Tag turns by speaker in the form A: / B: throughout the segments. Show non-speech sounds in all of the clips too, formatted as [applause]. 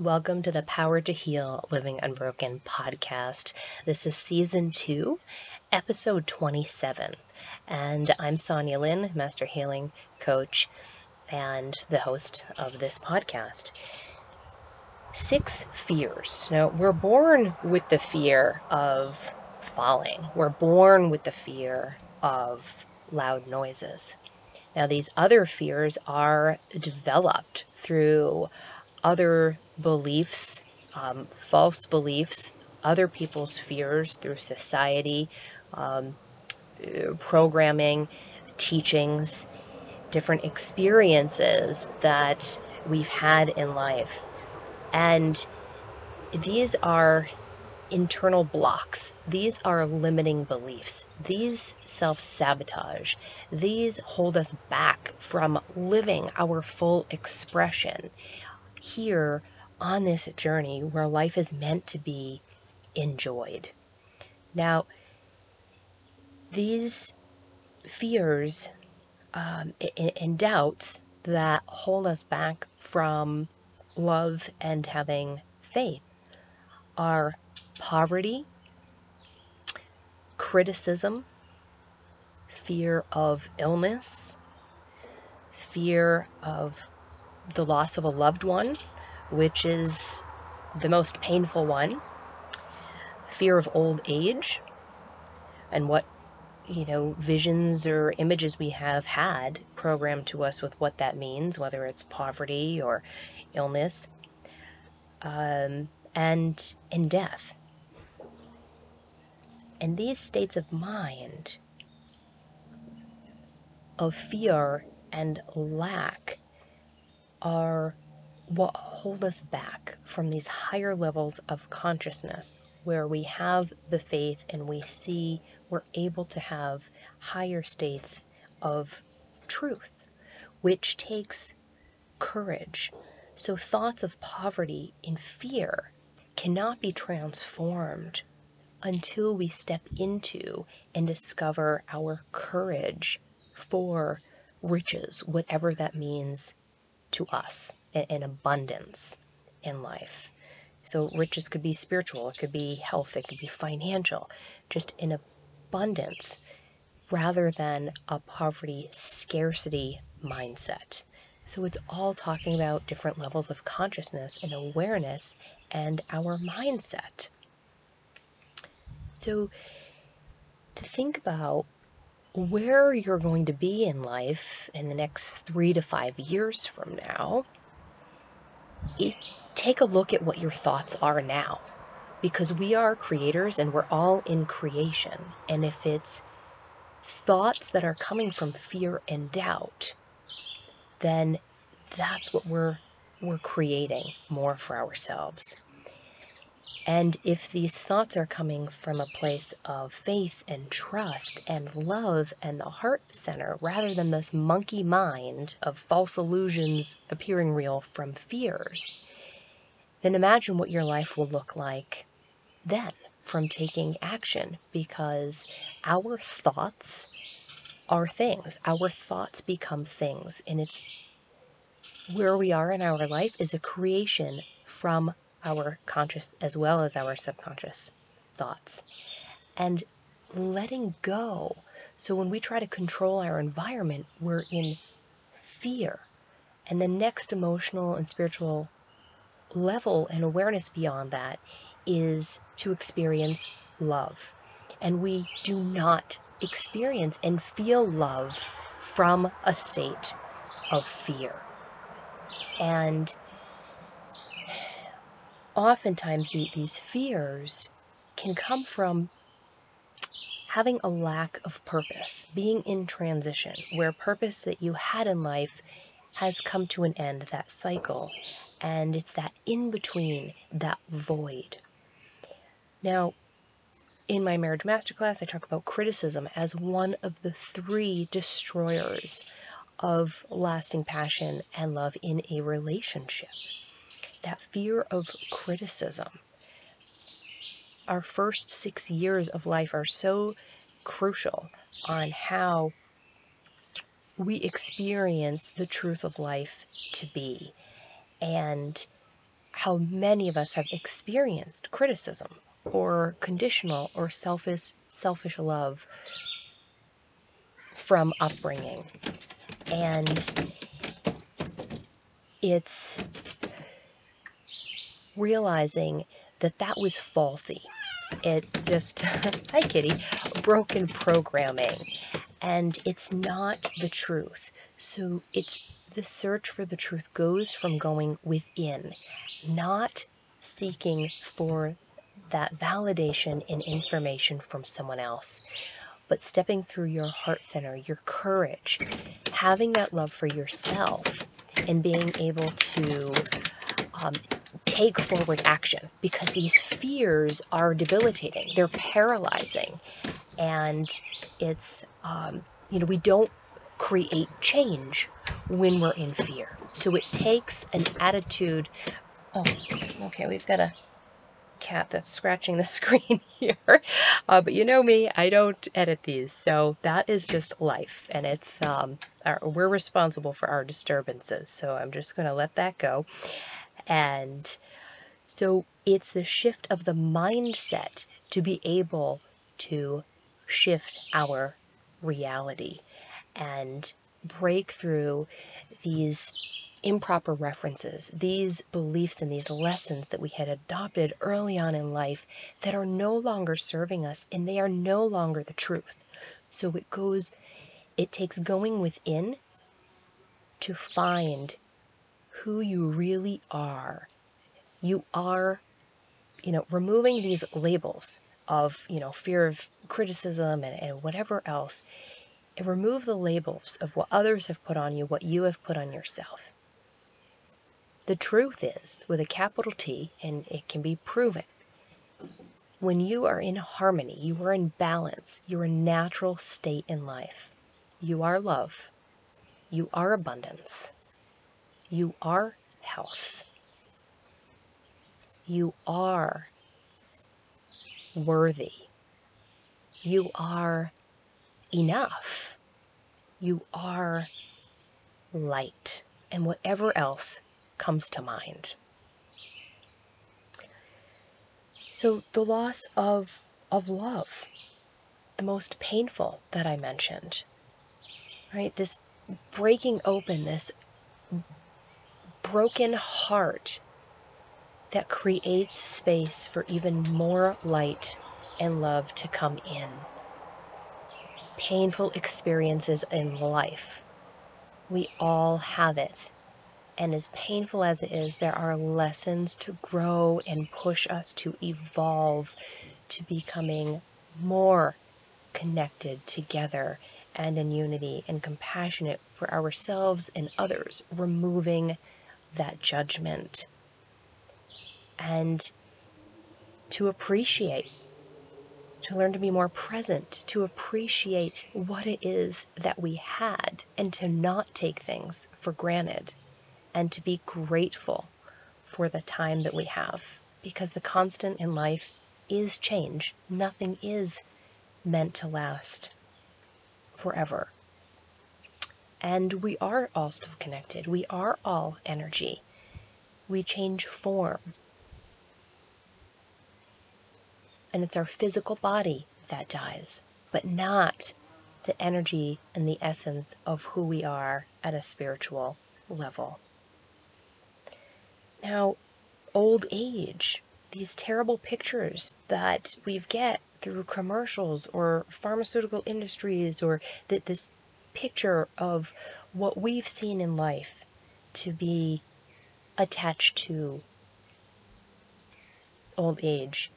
A: Welcome to the Power to Heal Living Unbroken podcast. This is season two, episode 27. And I'm Sonya Lyn, Master Healing Coach, and the host of this podcast. Six fears. Now, we're born with the fear of falling, we're born with the fear of loud noises. Now, these other fears are developed through other beliefs, um, false beliefs, other people's fears through society, um, programming, teachings, different experiences that we've had in life. And these are internal blocks. These are limiting beliefs. These self sabotage. These hold us back from living our full expression here on this journey where life is meant to be enjoyed. Now, these fears um, and doubts that hold us back from love and having faith are poverty, criticism, fear of illness, fear of the loss of a loved one, which is the most painful one, fear of old age, and what you know visions or images we have had programmed to us with what that means, whether it's poverty or illness, um, and in death. And these states of mind of fear and lack are what hold us back from these higher levels of consciousness where we have the faith and we see we're able to have higher states of truth, which takes courage. So, thoughts of poverty and fear cannot be transformed until we step into and discover our courage for riches, whatever that means to us, in abundance in life. So, riches could be spiritual, it could be health, it could be financial, just in abundance rather than a poverty scarcity mindset. So, it's all talking about different levels of consciousness and awareness and our mindset. So, to think about where you're going to be in life in the next three to five years from now, it, take a look at what your thoughts are now. Because we are creators and we're all in creation. And if it's thoughts that are coming from fear and doubt, then that's what we're we're creating more for ourselves. And if these thoughts are coming from a place of faith and trust and love and the heart center, rather than this monkey mind of false illusions appearing real from fears, then imagine what your life will look like then from taking action because our thoughts are things. Our thoughts become things. And it's where we are in our life is a creation from our conscious as well as our subconscious thoughts. And letting go. So when we try to control our environment, we're in fear. And the next emotional and spiritual level and awareness beyond that is to experience love. And we do not experience and feel love from a state of fear. And oftentimes the, these fears can come from having a lack of purpose, being in transition, where purpose that you had in life has come to an end, that cycle, and it's that in between, that void. Now, in my marriage masterclass, I talk about criticism as one of the three destroyers of lasting passion and love in a relationship that fear of criticism. Our first six years of life are so crucial on how we experience the truth of life to be. And how many of us have experienced criticism or conditional or selfish selfish love from upbringing. And it's realizing that that was faulty. It's just, [laughs] hi kitty, broken programming. And it's not the truth. So it's the search for the truth goes from going within, not seeking for that validation and information from someone else, but stepping through your heart center, your courage, having that love for yourself, and being able to um, take forward action because these fears are debilitating, they're paralyzing, and it's, um, you know, we don't create change when we're in fear. So it takes an attitude. Oh, okay, we've got a cat that's scratching the [laughs] screen here. Uh, but you know me, I don't edit these, so that is just life, and it's um, our, we're responsible for our disturbances. So I'm just going to let that go, and so it's the shift of the mindset to be able to shift our reality and break through these improper references, these beliefs and these lessons that we had adopted early on in life that are no longer serving us and they are no longer the truth. So it goes, it takes going within to find who you really are. You are, you know, removing these labels of, you know, fear of criticism and, and whatever else. And remove the labels of what others have put on you, what you have put on yourself. The truth is, with a capital T, and it can be proven, when you are in harmony, you are in balance, you're a natural state in life. You are love. You are abundance. You are health. You are worthy. You are enough. You are light. And whatever else comes to mind. So the loss of of love, the most painful that I mentioned, right? This breaking open, this broken heart that creates space for even more light and love to come in. Painful experiences in life. We all have it. And as painful as it is, there are lessons to grow and push us to evolve to becoming more connected together and in unity and compassionate for ourselves and others, removing that judgment and to appreciate, to learn to be more present, to appreciate what it is that we had, and to not take things for granted and to be grateful for the time that we have because the constant in life is change. Nothing is meant to last forever. And we are all still connected. We are all energy. We change form. And it's our physical body that dies, but not the energy and the essence of who we are at a spiritual level. Now, old age, these terrible pictures that we get through commercials or pharmaceutical industries or that this picture of what we've seen in life to be attached to old age,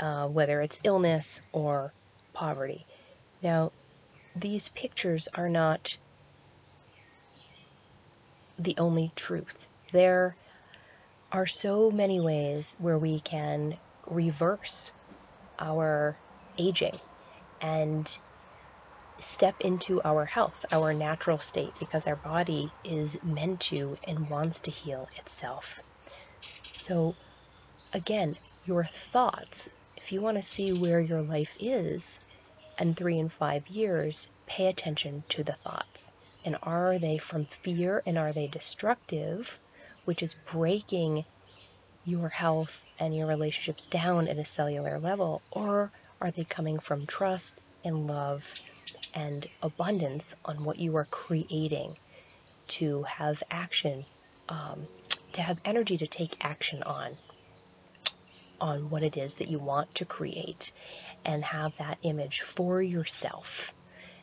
A: uh, whether it's illness or poverty. Now, these pictures are not the only truth. They're are so many ways where we can reverse our aging and step into our health, our natural state, because our body is meant to and wants to heal itself. So, again, your thoughts, if you want to see where your life is in three and five years, pay attention to the thoughts. And are they from fear and are they destructive? which is breaking your health and your relationships down at a cellular level, or are they coming from trust and love and abundance on what you are creating to have action, um, to have energy to take action on? On what it is that you want to create and have that image for yourself.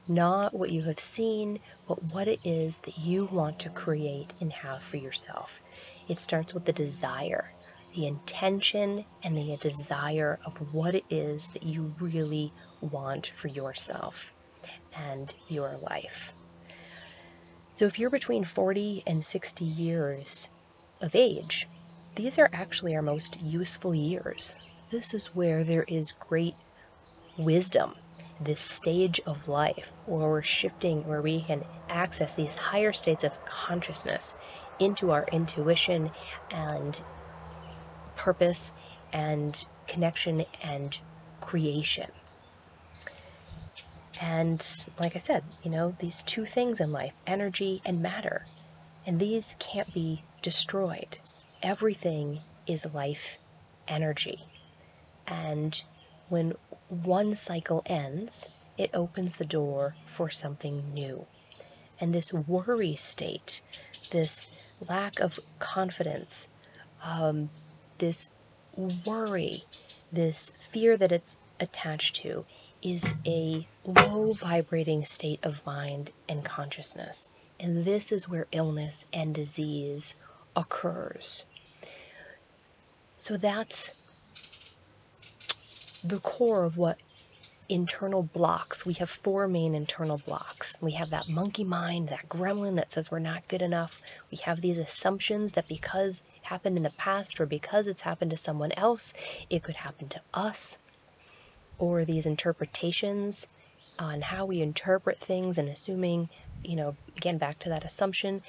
A: Not what you have seen, but what it is that you want to create and have for yourself. It starts with the desire the intention and the desire of what it is that you really want for yourself and your life. So, if you're between 40 and 60 years of age, these are actually our most useful years. This is where there is great wisdom, this stage of life where we're shifting, where we can access these higher states of consciousness into our intuition and purpose and connection and creation. And like I said, you know, these two things in life energy and matter and these can't be destroyed. Everything is life energy. And when one cycle ends, it opens the door for something new. And this worry state, this lack of confidence, um, this worry, this fear that it's attached to, is a low vibrating state of mind and consciousness. And this is where illness and disease occurs. So that's the core of what internal blocks. We have four main internal blocks. We have that monkey mind, that gremlin that says we're not good enough. We have these assumptions that because it happened in the past or because it's happened to someone else, it could happen to us. Or these interpretations on how we interpret things and assuming, you know, again, back to that assumption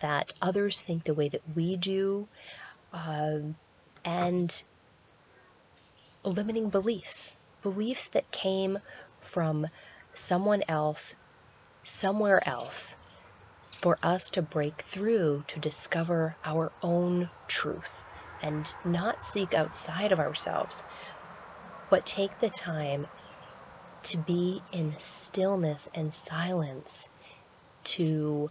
A: that others think the way that we do. Um, and limiting beliefs beliefs that came from someone else, somewhere else, for us to break through to discover our own truth and not seek outside of ourselves, but take the time to be in stillness and silence to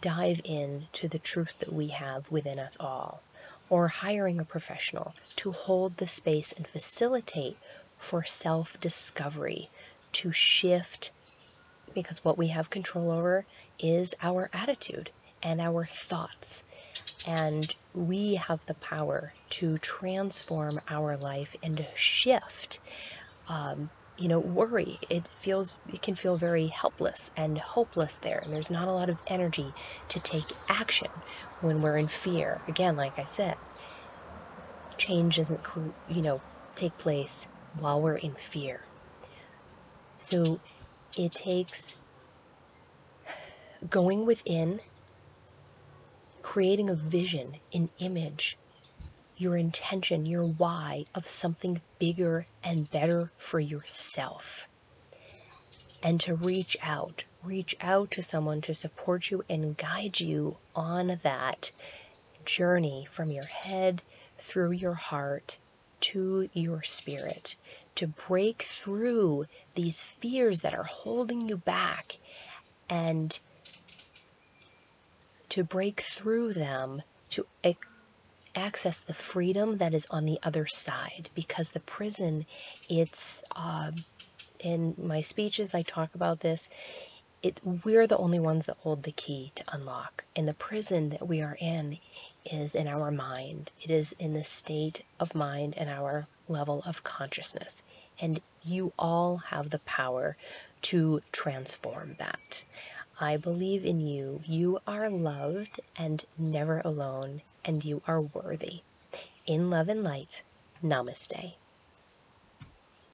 A: dive in to the truth that we have within us all, or hiring a professional to hold the space and facilitate for self discovery, to shift, because what we have control over is our attitude and our thoughts. And we have the power to transform our life and shift. Um, you know, worry, it feels, it can feel very helpless and hopeless there. And there's not a lot of energy to take action when we're in fear. Again, like I said, change doesn't, you know, take place while we're in fear. So it takes going within, creating a vision, an image, your intention, your why of something bigger and better for yourself. And to reach out, reach out to someone to support you and guide you on that journey from your head through your heart to your spirit to break through these fears that are holding you back and to break through them to access the freedom that is on the other side because the prison it's um, in my speeches i talk about this it we're the only ones that hold the key to unlock. And the prison that we are in is in our mind. It is in the state of mind and our level of consciousness. And you all have the power to transform that i believe in you. You are loved and never alone and you are worthy. In love and light. Namaste